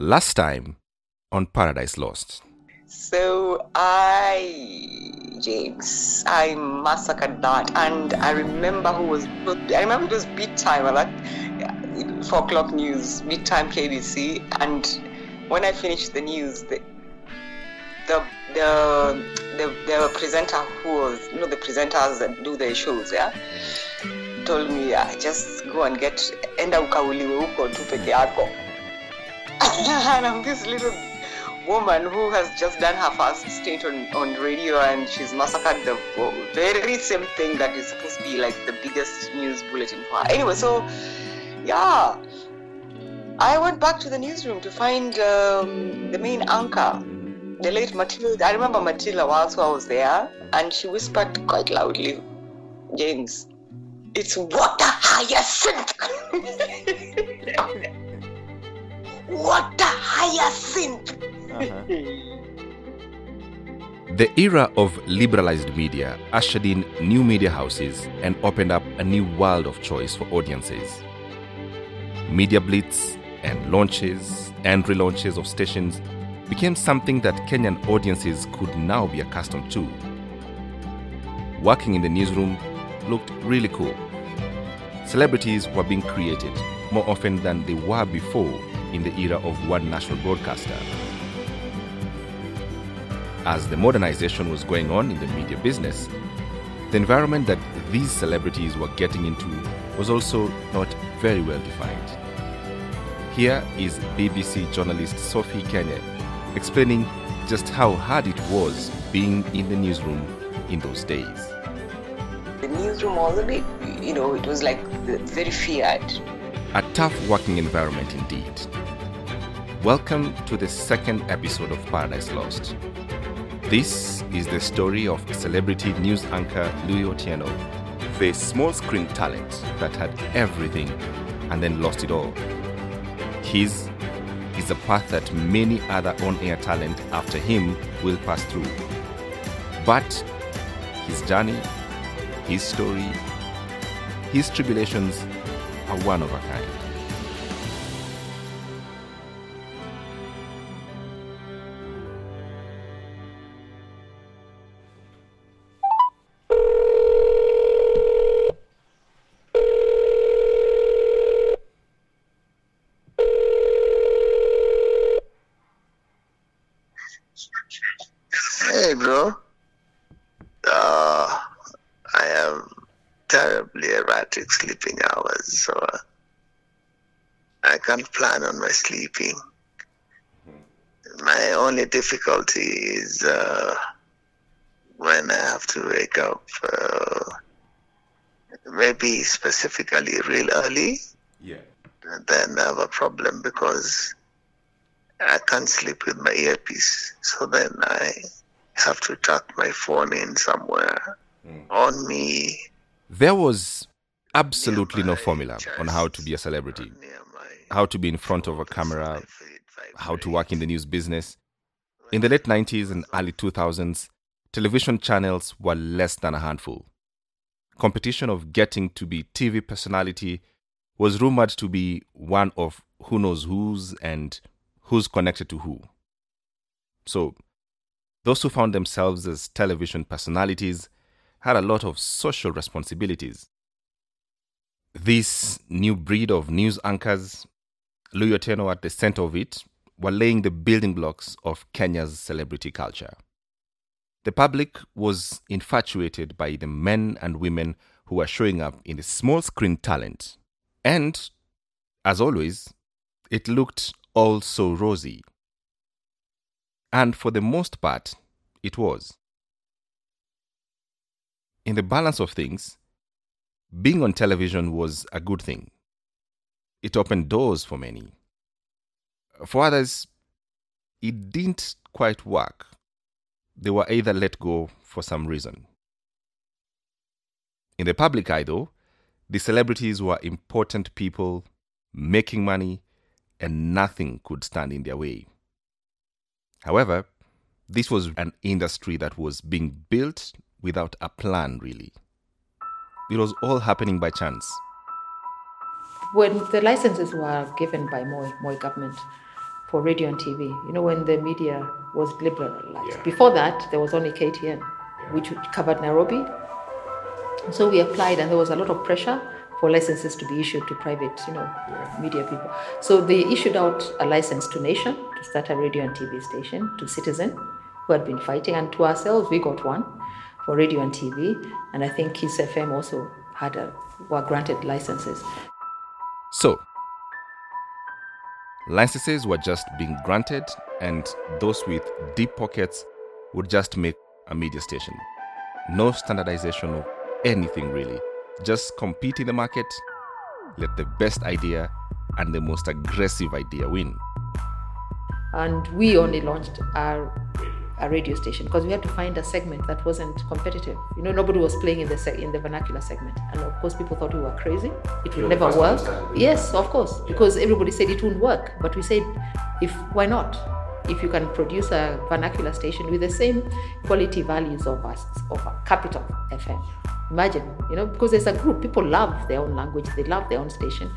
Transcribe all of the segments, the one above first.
Last time on Paradise Lost. So I, James, I massacred that, and I remember who was. I remember it was beat time, like four o'clock news, beat time KBC, and when I finished the news, the the the the, the presenter who was, you know, the presenters that do the shows, yeah, mm. told me, yeah, just go and get enda ukauliwe huko tu peke yako. and I'm this little woman who has just done her first stint on, on radio and she's massacred the very same thing that is supposed to be like the biggest news bulletin for her. Anyway, so yeah, I went back to the newsroom to find um, the main anchor, the late Matilda. I remember Matilda whilst I was there, and she whispered quite loudly, James, it's water hyacinth. water hyacinth. Uh-huh. The era of liberalized media ushered in new media houses and opened up a new world of choice for audiences. Media blitz and launches and relaunches of stations became something that Kenyan audiences could now be accustomed to. Working in the newsroom looked really cool. Celebrities were being created more often than they were before in the era of one national broadcaster. As the modernization was going on in the media business, the environment that these celebrities were getting into was also not very well defined. Here is BBC journalist Sophie Ikenye explaining just how hard it was being in the newsroom in those days. The newsroom was a bit, you know, it was like very feared. A tough working environment indeed. Welcome to the second episode of Paradise Lost. This is the story of celebrity news anchor Louis Otieno, the small screen talent that had everything and then lost it all. His is a path that many other on air talent after him will pass through. But his journey, his story, his tribulations are one of a kind. Erratic sleeping hours, so uh, I can't plan on my sleeping. My only difficulty is uh, when I have to wake up, uh, maybe specifically real early. Yeah. Then I have a problem because I can't sleep with my earpiece. So then I have to tuck my phone in somewhere on me. There was absolutely no formula on how to be a celebrity, how to be in front of a camera, how to work in the news business. In the late 90s and early 2000s, television channels were less than a handful. Competition of getting to be TV personality was rumored to be one of who knows who's and who's connected to who. So, those who found themselves as television personalities had a lot of social responsibilities. This new breed of news anchors, Louis Otieno at the center of it, were laying the building blocks of Kenya's celebrity culture. The public was infatuated by the men and women who were showing up in the small screen talent. And, as always, it looked all so rosy. And for the most part, it was. In the balance of things, being on television was a good thing. It opened doors for many. For others, it didn't quite work. They were either let go for some reason. In the public eye, though, the celebrities were important people making money, and nothing could stand in their way. However, this was an industry that was being built without a plan, really. It was all happening by chance. When the licenses were given by Moi, Moi government, for radio and TV. You know, when the media was liberalized. Yeah. Before that, there was only KTN, yeah. which covered Nairobi. So we applied, and there was a lot of pressure for licenses to be issued to private, you know, yeah. media people. So they issued out a license to Nation to start a radio and TV station, to Citizen, who had been fighting, and to ourselves, we got one for radio and TV. And I think Kiss FM also had a, were granted licenses. So, licenses were just being granted, and those with deep pockets would just make a media station. No standardization of anything really. Just compete in the market, let the best idea and the most aggressive idea win. And we only launched our a radio station because we had to find a segment that wasn't competitive. You know, nobody was playing in the se- in the vernacular segment, and of course, people thought we were crazy. It would never work. Yes, of course, because everybody said it wouldn't work. But we said, if why not? If you can produce a vernacular station with the same quality values of us of a capital FM, imagine, you know, because there's a group people love their own language, they love their own station.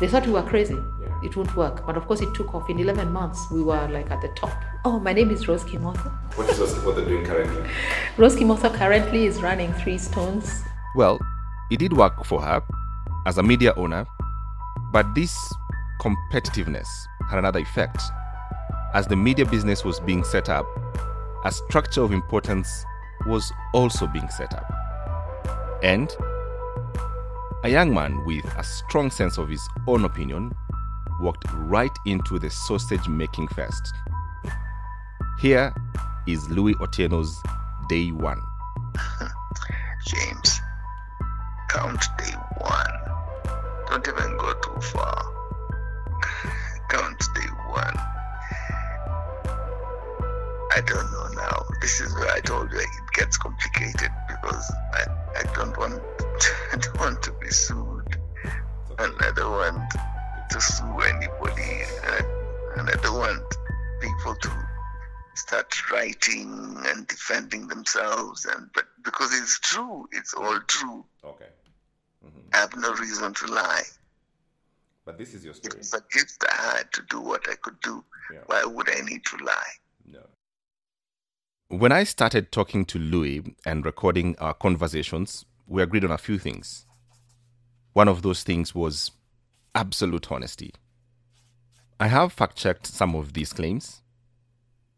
They thought we were crazy it won't work. But of course, it took off. In 11 months, we were like at the top. Oh, my name is Rose Kimotho. What is Rose Kimotho doing currently? Rose Kimotho currently is running Three Stones. Well, it did work for her as a media owner, but this competitiveness had another effect. As the media business was being set up, a structure of importance was also being set up. And a young man with a strong sense of his own opinion walked right into the sausage making fest. Here is Louis Otieno's day one. James, count day one. Don't even go too far. count day one. I don't know now. This is where I told you it gets complicated because I, I don't want I don't want to be sued and I don't want to sue anybody, and, and I don't want people to start writing and defending themselves. And but because it's true, it's all true. Okay. Mm-hmm. I have no reason to lie. But this is your story. It's a gift I had to do what I could do. Yeah. Why would I need to lie? No. When I started talking to Louis and recording our conversations, we agreed on a few things. One of those things was absolute honesty. I have fact checked some of these claims,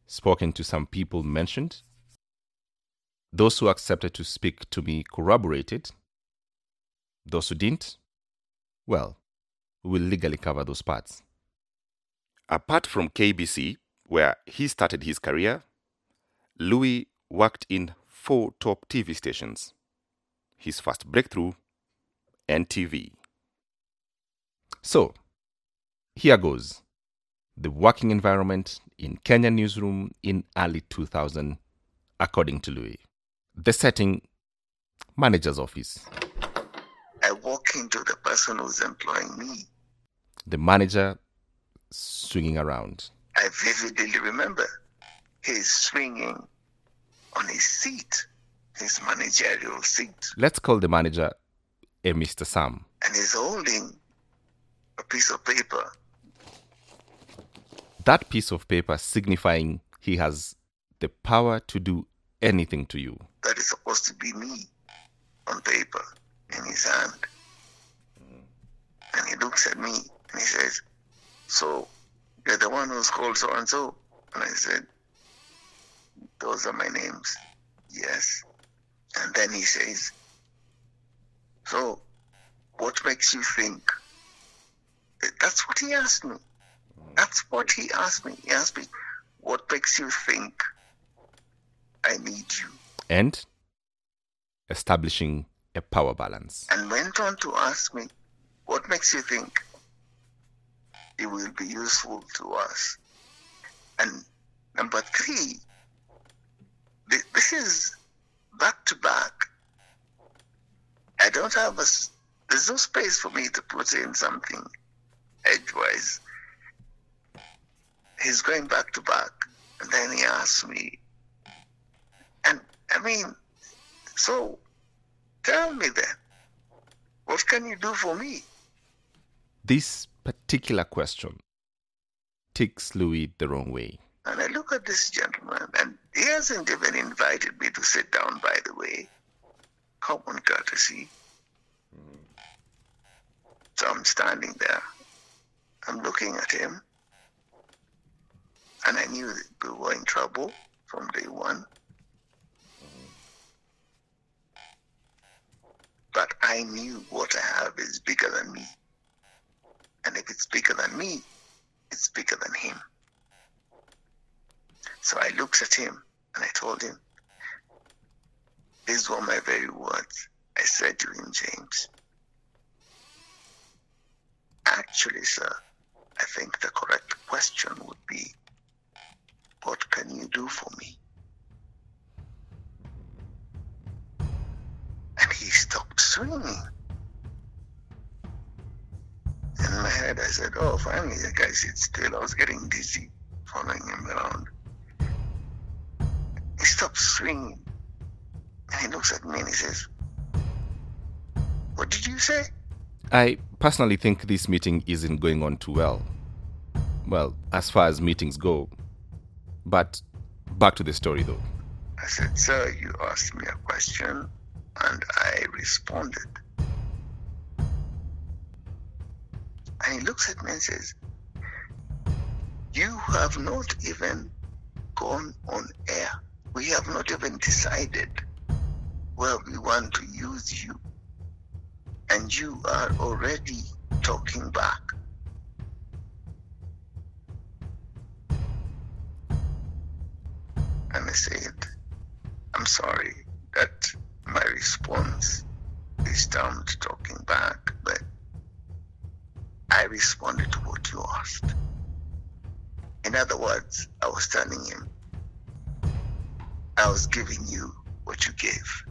spoken to some people mentioned. Those who accepted to speak to me corroborated. Those who didn't, well, we will legally cover those parts. Apart from KBC, where he started his career, Louis worked in four top TV stations. His first breakthrough, NTV. So, here goes the working environment in Kenya newsroom in early 2000, according to Louis. The setting, manager's office. I walk into the person who's employing me. The manager swinging around. I vividly remember he's swinging on his seat, his managerial seat. Let's call the manager a Mr. Sam. And he's holding a piece of paper. That piece of paper signifying he has the power to do anything to you. That is supposed to be me on paper in his hand. And he looks at me and he says, So you're the one who's called so and so? And I said, Those are my names. Yes. And then he says, So what makes you think that's what he asked me. That's what he asked me. He asked me, What makes you think I need you? And establishing a power balance. And went on to ask me, What makes you think it will be useful to us? And number three, this is back to back. I don't have a, there's no space for me to put in something edgewise. He's going back to back. And then he asks me, and I mean, so tell me then, what can you do for me? This particular question ticks Louis the wrong way. And I look at this gentleman, and he hasn't even invited me to sit down, by the way. Common courtesy. Mm-hmm. So I'm standing there. I'm looking at him. And I knew that we were in trouble from day one. But I knew what I have is bigger than me. And if it's bigger than me, it's bigger than him. So I looked at him and I told him, these were my very words. I said to him, James, actually, sir, I think the correct question would be, what can you do for me? And he stopped swinging. In my head, I said, oh, finally, the guy sits still. I was getting dizzy following him around. He stops swinging. And he looks at me and he says, What did you say? I personally think this meeting isn't going on too well. Well, as far as meetings go. But back to the story though. I said, Sir, you asked me a question and I responded. And he looks at me and says, You have not even gone on air. We have not even decided where we want to use you. And you are already talking back. And I said, I'm sorry that my response is termed talking back, but I responded to what you asked. In other words, I was telling him, I was giving you what you gave.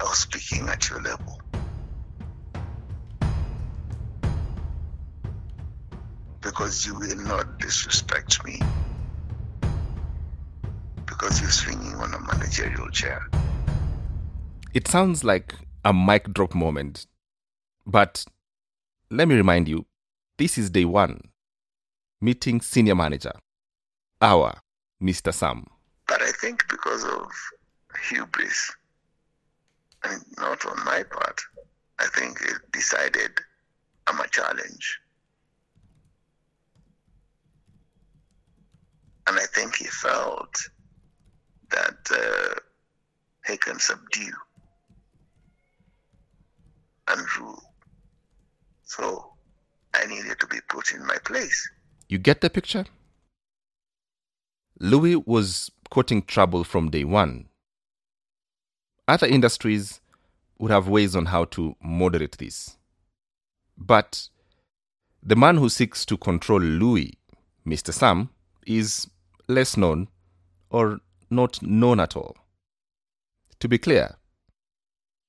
Was speaking at your level. Because you will not disrespect me. Because you're swinging on a managerial chair. It sounds like a mic drop moment. But let me remind you this is day one. Meeting senior manager, our Mr. Sam. But I think because of hubris, and not on my part, I think it decided I'm a challenge. And I think he felt that uh, he can subdue and rule. So I needed to be put in my place. You get the picture? Louis was quoting trouble from day one. Other industries would have ways on how to moderate this. But the man who seeks to control Louis, Mr. Sam, is less known or not known at all. To be clear,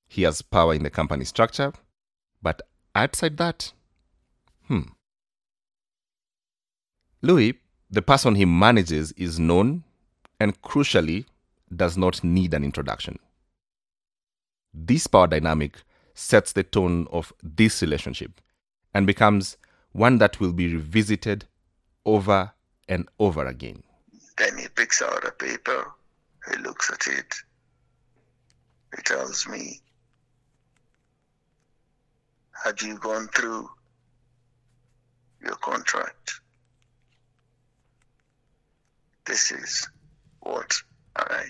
he has power in the company structure, but outside that, hmm. Louis, the person he manages, is known and crucially does not need an introduction. This power dynamic sets the tone of this relationship and becomes one that will be revisited over and over again. Then he picks out a paper, he looks at it, he tells me, Have you gone through your contract? This is what I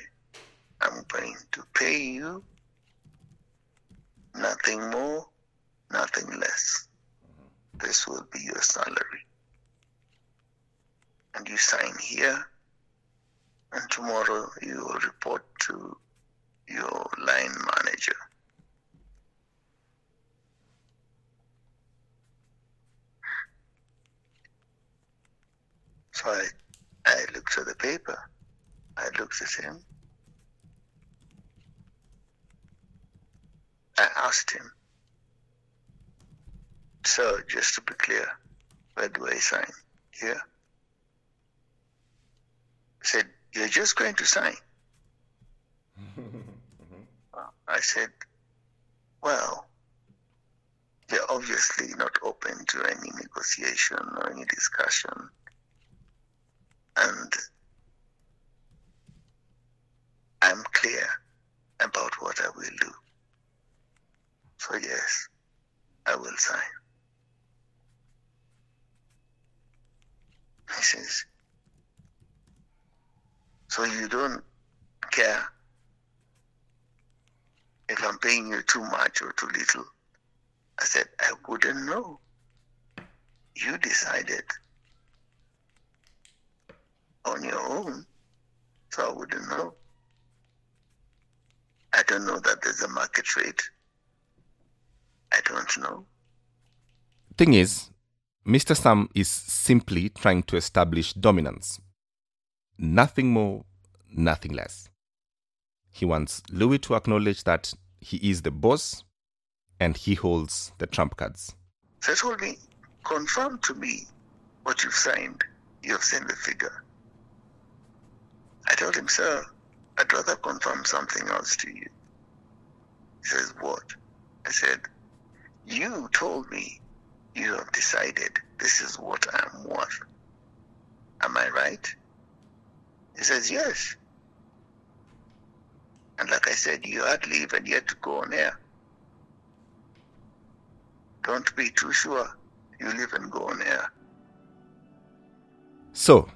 am going to pay you. Nothing more, nothing less. This will be your salary. And you sign here, and tomorrow you will report to your line manager. So I, I looked at the paper. I looked at him. I asked him, Sir, just to be clear, where do I sign? Here? He said, You're just going to sign. I said, Well, they're obviously not open to any negotiation or any discussion. And I'm clear about what I will do. So, yes, I will sign. He says, So you don't care if I'm paying you too much or too little? I said, I wouldn't know. You decided on your own, so I wouldn't know. I don't know that there's a market rate. I don't know. Thing is, Mr. Sam is simply trying to establish dominance. Nothing more, nothing less. He wants Louis to acknowledge that he is the boss and he holds the trump cards. So he told me, confirm to me what you've signed. You've sent the figure. I told him, sir, I'd rather confirm something else to you. He says, what? I said, you told me you have decided this is what I'm worth. Am I right? He says, yes. And like I said, you had leave and yet to go on air. Don't be too sure. You live and go on air. So,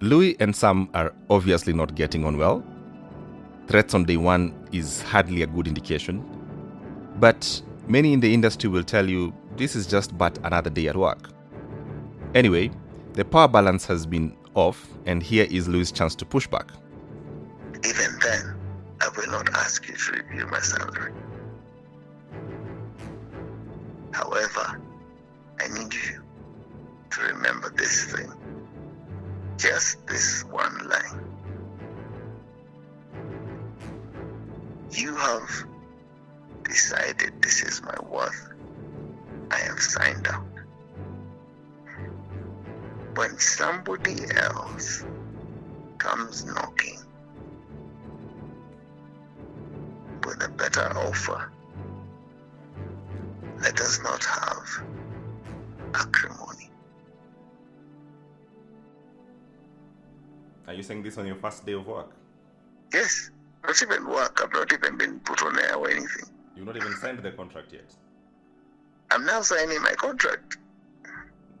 Louis and Sam are obviously not getting on well. Threats on day one is hardly a good indication. But many in the industry will tell you this is just but another day at work. Anyway, the power balance has been off, and here is Louis' chance to push back. Even then, I will not ask you to review my salary. However, I need you to remember this thing. Just this one line. You have decided this is my worth. I have signed out. When somebody else comes knocking with a better offer, let us not have acrimony. Are you saying this on your first day of work? Yes, not even work. I've not even been put on air or anything. You've not even signed the contract yet. I'm now signing my contract.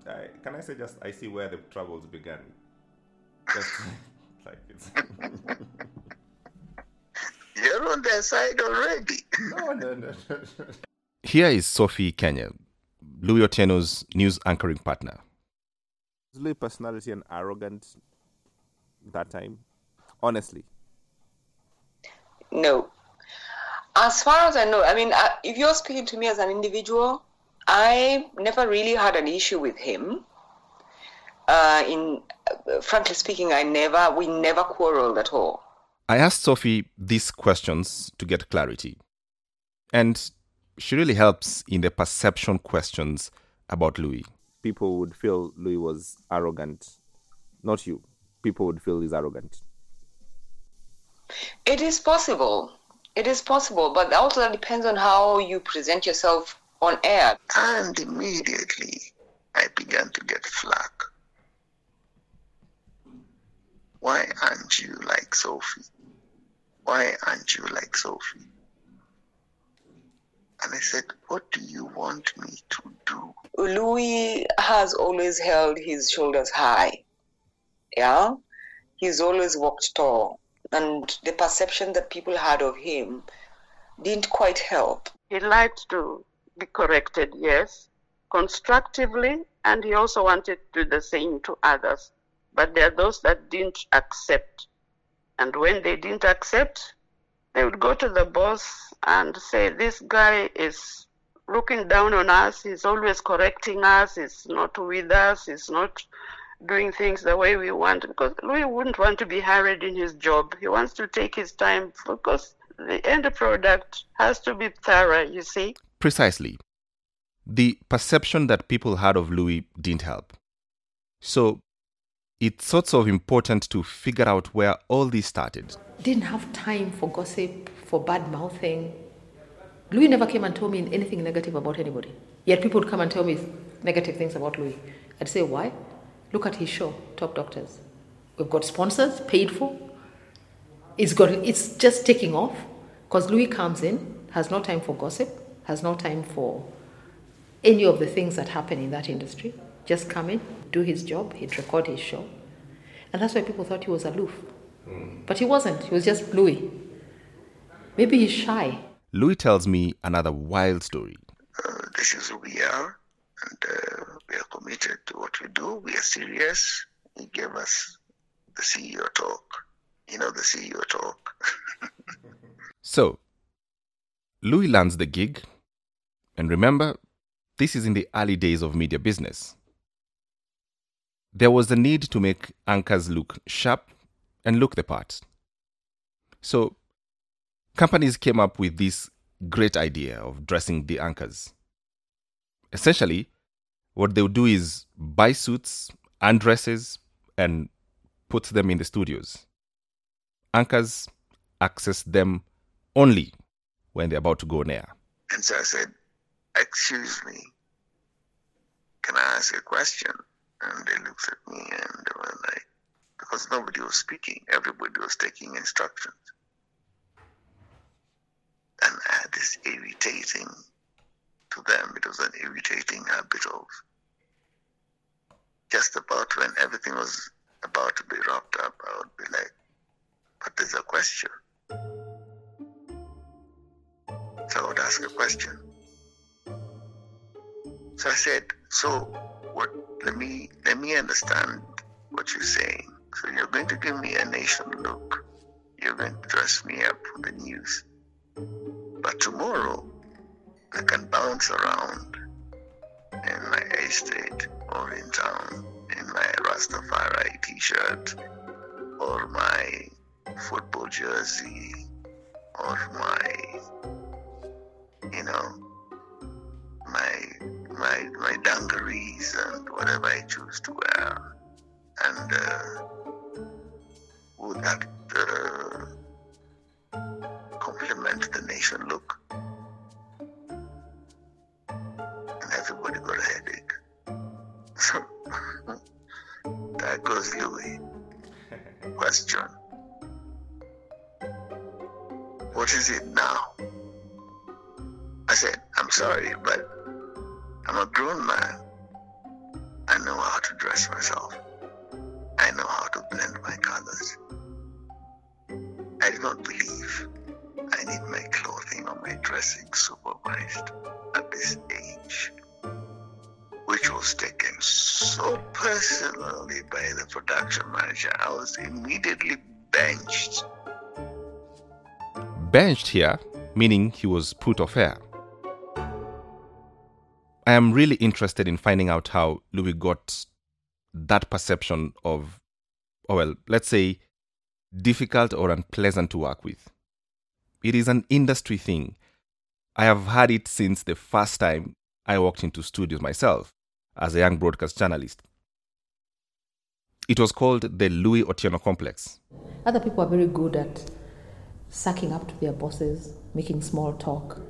I, can I say just I see where the troubles began? Just like it's You're on their side already. no, no, no, no. Here is Sophie Ikenye, Louis Otieno's news anchoring partner. Was Louis' personality and arrogant that time? Honestly. No. As far as I know, I mean, uh, if you're speaking to me as an individual, I never really had an issue with him. Uh, in uh, frankly speaking, I never, we never quarreled at all. I asked Sophie these questions to get clarity, and she really helps in the perception questions about Louis. People would feel Louis was arrogant, not you. People would feel he's arrogant. It is possible. It is possible, but also that depends on how you present yourself on air. And immediately I began to get flack. Why aren't you like Sophie? Why aren't you like Sophie? And I said, What do you want me to do? Louis has always held his shoulders high. Yeah? He's always walked tall. And the perception that people had of him didn't quite help. He liked to be corrected, yes, constructively, and he also wanted to do the same to others. But there are those that didn't accept. And when they didn't accept, they would go to the boss and say, This guy is looking down on us, he's always correcting us, he's not with us, he's not doing things the way we want. Because Louis wouldn't want to be hurried in his job. He wants to take his time because the end product has to be thorough, you see. Precisely. The perception that people had of Louis didn't help. So it's sort of important to figure out where all this started. Didn't have time for gossip, for bad mouthing. Louis never came and told me anything negative about anybody. Yet people would come and tell me negative things about Louis. I'd say, why? Look at his show, Top Doctors. We've got sponsors paid for. It's got it's just taking off because Louis comes in, has no time for gossip, has no time for any of the things that happen in that industry. Just come in, do his job, he'd record his show. And that's why people thought he was aloof. But he wasn't, he was just Louis. Maybe he's shy. Louis tells me another wild story. Uh, this is who we are, and uh, we are committed to what we We are serious. He gave us the CEO talk. You know, the CEO talk. So, Louis lands the gig, and remember, this is in the early days of media business. There was a need to make anchors look sharp and look the part. So, companies came up with this great idea of dressing the anchors. Essentially, what they would do is buy suits and dresses and put them in the studios. Anchors access them only when they're about to go air. And so I said, Excuse me, can I ask a question? And they looked at me and they were like, because nobody was speaking, everybody was taking instructions. And I had this irritating to them, it was an irritating habit of just about when everything was about to be wrapped up, I would be like, but there's a question. So I would ask a question. So I said, so what let me let me understand what you're saying. So you're going to give me a nation look. You're going to dress me up for the news. But tomorrow I can bounce around in my estate or in town in my Rastafari t-shirt or my football jersey or my you know my my my dungarees and whatever I choose to wear sorry, but I'm a grown man. I know how to dress myself. I know how to blend my colors. I do not believe I need my clothing or my dressing supervised at this age, which was taken so personally by the production manager. I was immediately benched. Benched here, meaning he was put off air. I am really interested in finding out how Louis got that perception of, oh well, let's say, difficult or unpleasant to work with. It is an industry thing. I have had it since the first time I walked into studios myself as a young broadcast journalist. It was called the Louis Otieno Complex. Other people are very good at sucking up to their bosses, making small talk,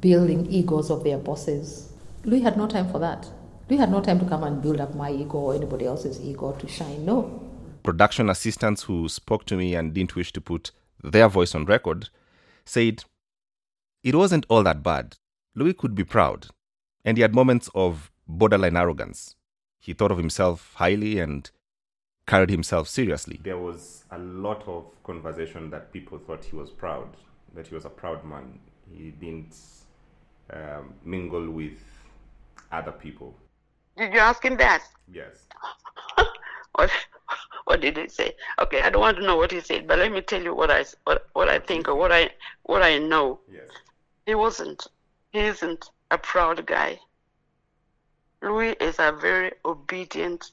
building egos of their bosses. Louis had no time for that. Louis had no time to come and build up my ego or anybody else's ego to shine. No. Production assistants who spoke to me and didn't wish to put their voice on record said it wasn't all that bad. Louis could be proud, and he had moments of borderline arrogance. He thought of himself highly and carried himself seriously. There was a lot of conversation that people thought he was proud, that he was a proud man. He didn't um, mingle with other people. Did you ask him that? Yes. what, what did he say? Okay, I don't want to know what he said, but let me tell you what I what, what I think or what I what I know. Yes. He wasn't. He isn't a proud guy. Louis is a very obedient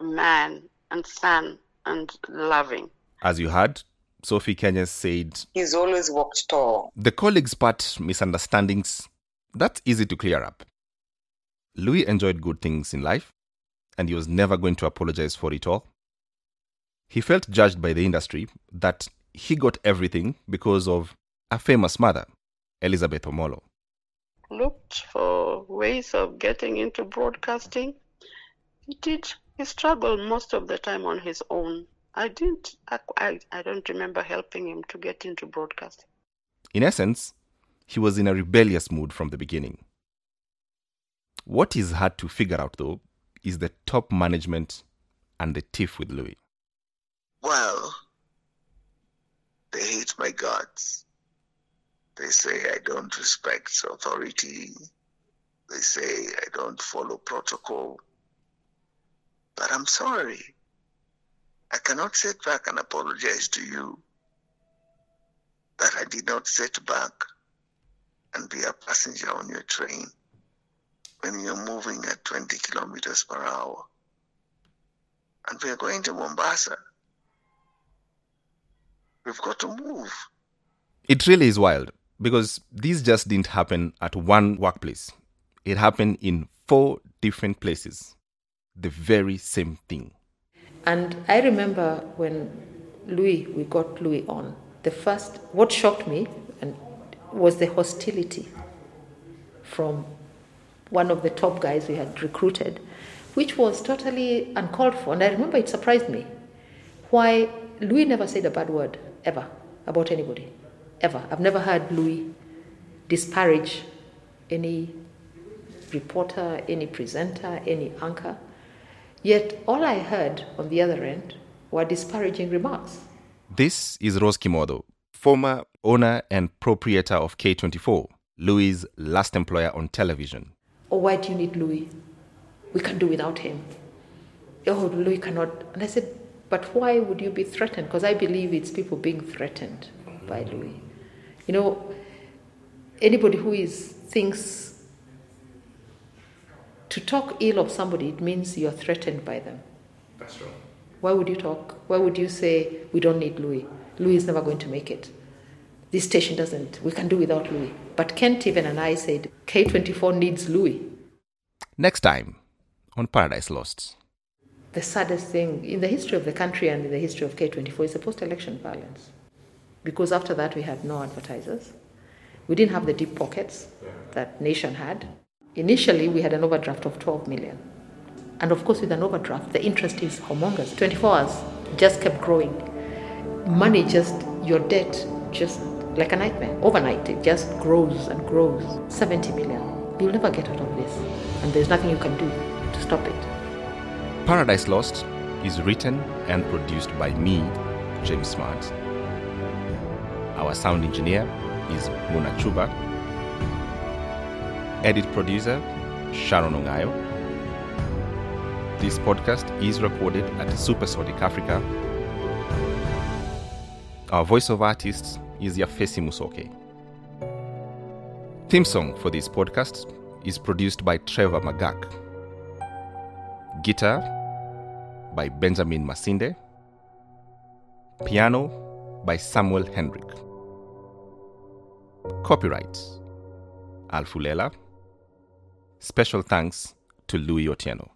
man and son and loving. As you heard, Sophie Ikenye said He's always walked tall. the colleagues part misunderstandings, that's easy to clear up. Louis enjoyed good things in life, and he was never going to apologize for it all. He felt judged by the industry that he got everything because of a famous mother. Elizabeth Omolo. Looked for ways of getting into broadcasting. He did. He struggled most of the time on his own. I didn't. I, I, I don't remember helping him to get into broadcasting. In essence, he was in a rebellious mood from the beginning. What is hard to figure out, though, is the top management and the tiff with Louis. Well, they hate my guts. They say I don't respect authority. They say I don't follow protocol. But I'm sorry. I cannot sit back and apologize to you that I did not sit back and be a passenger on your train when you're moving at 20 kilometers per hour. And we're going to Mombasa. We've got to move. It really is wild because this just didn't happen at one workplace. It happened in four different places. The very same thing. And I remember when Louis, we got Louis on, the first, what shocked me and was the hostility from one of the top guys we had recruited, which was totally uncalled for. And I remember it surprised me why Louis never said a bad word ever about anybody. Ever. I've never heard Louis disparage any reporter, any presenter, any anchor. Yet all I heard on the other end were disparaging remarks. This is Rose Kimotho, former owner and proprietor of K24, Louis' last employer on television. Oh, why do you need Louis? We can do without him. Oh, Louis cannot. And I said, but why would you be threatened? Because I believe it's people being threatened by mm-hmm. Louis. You know, anybody who is thinks to talk ill of somebody, it means you're threatened by them. That's right. Why would you talk? Why would you say we don't need Louis? Louis is never going to make it. This station doesn't. We can do without Louis. But Kent even and I said K24 needs Louis. Next time on Paradise Lost. The saddest thing in the history of the country and in the history of K24 is the post election violence. Because after that, we had no advertisers. We didn't have the deep pockets that Nation had. Initially, we had an overdraft of 12 million. And of course, with an overdraft, the interest is humongous. 24 hours just kept growing. Money just, your debt just like a nightmare. Overnight, it just grows and grows. 70 million. You'll never get out of this. And there's nothing you can do to stop it. Paradise Lost is written and produced by me, James Smart. Our sound engineer is Muna Chuba. Edit producer, Sharon Ongayo. This podcast is recorded at Supersonic Africa. Our voice of artist is Yafesi Musoke. Theme song for this podcast is produced by Trevor Magak. Guitar by Benjamin Masinde. Piano by Samuel Henrik. Copyright Alfulela. Special thanks to Louis Otieno.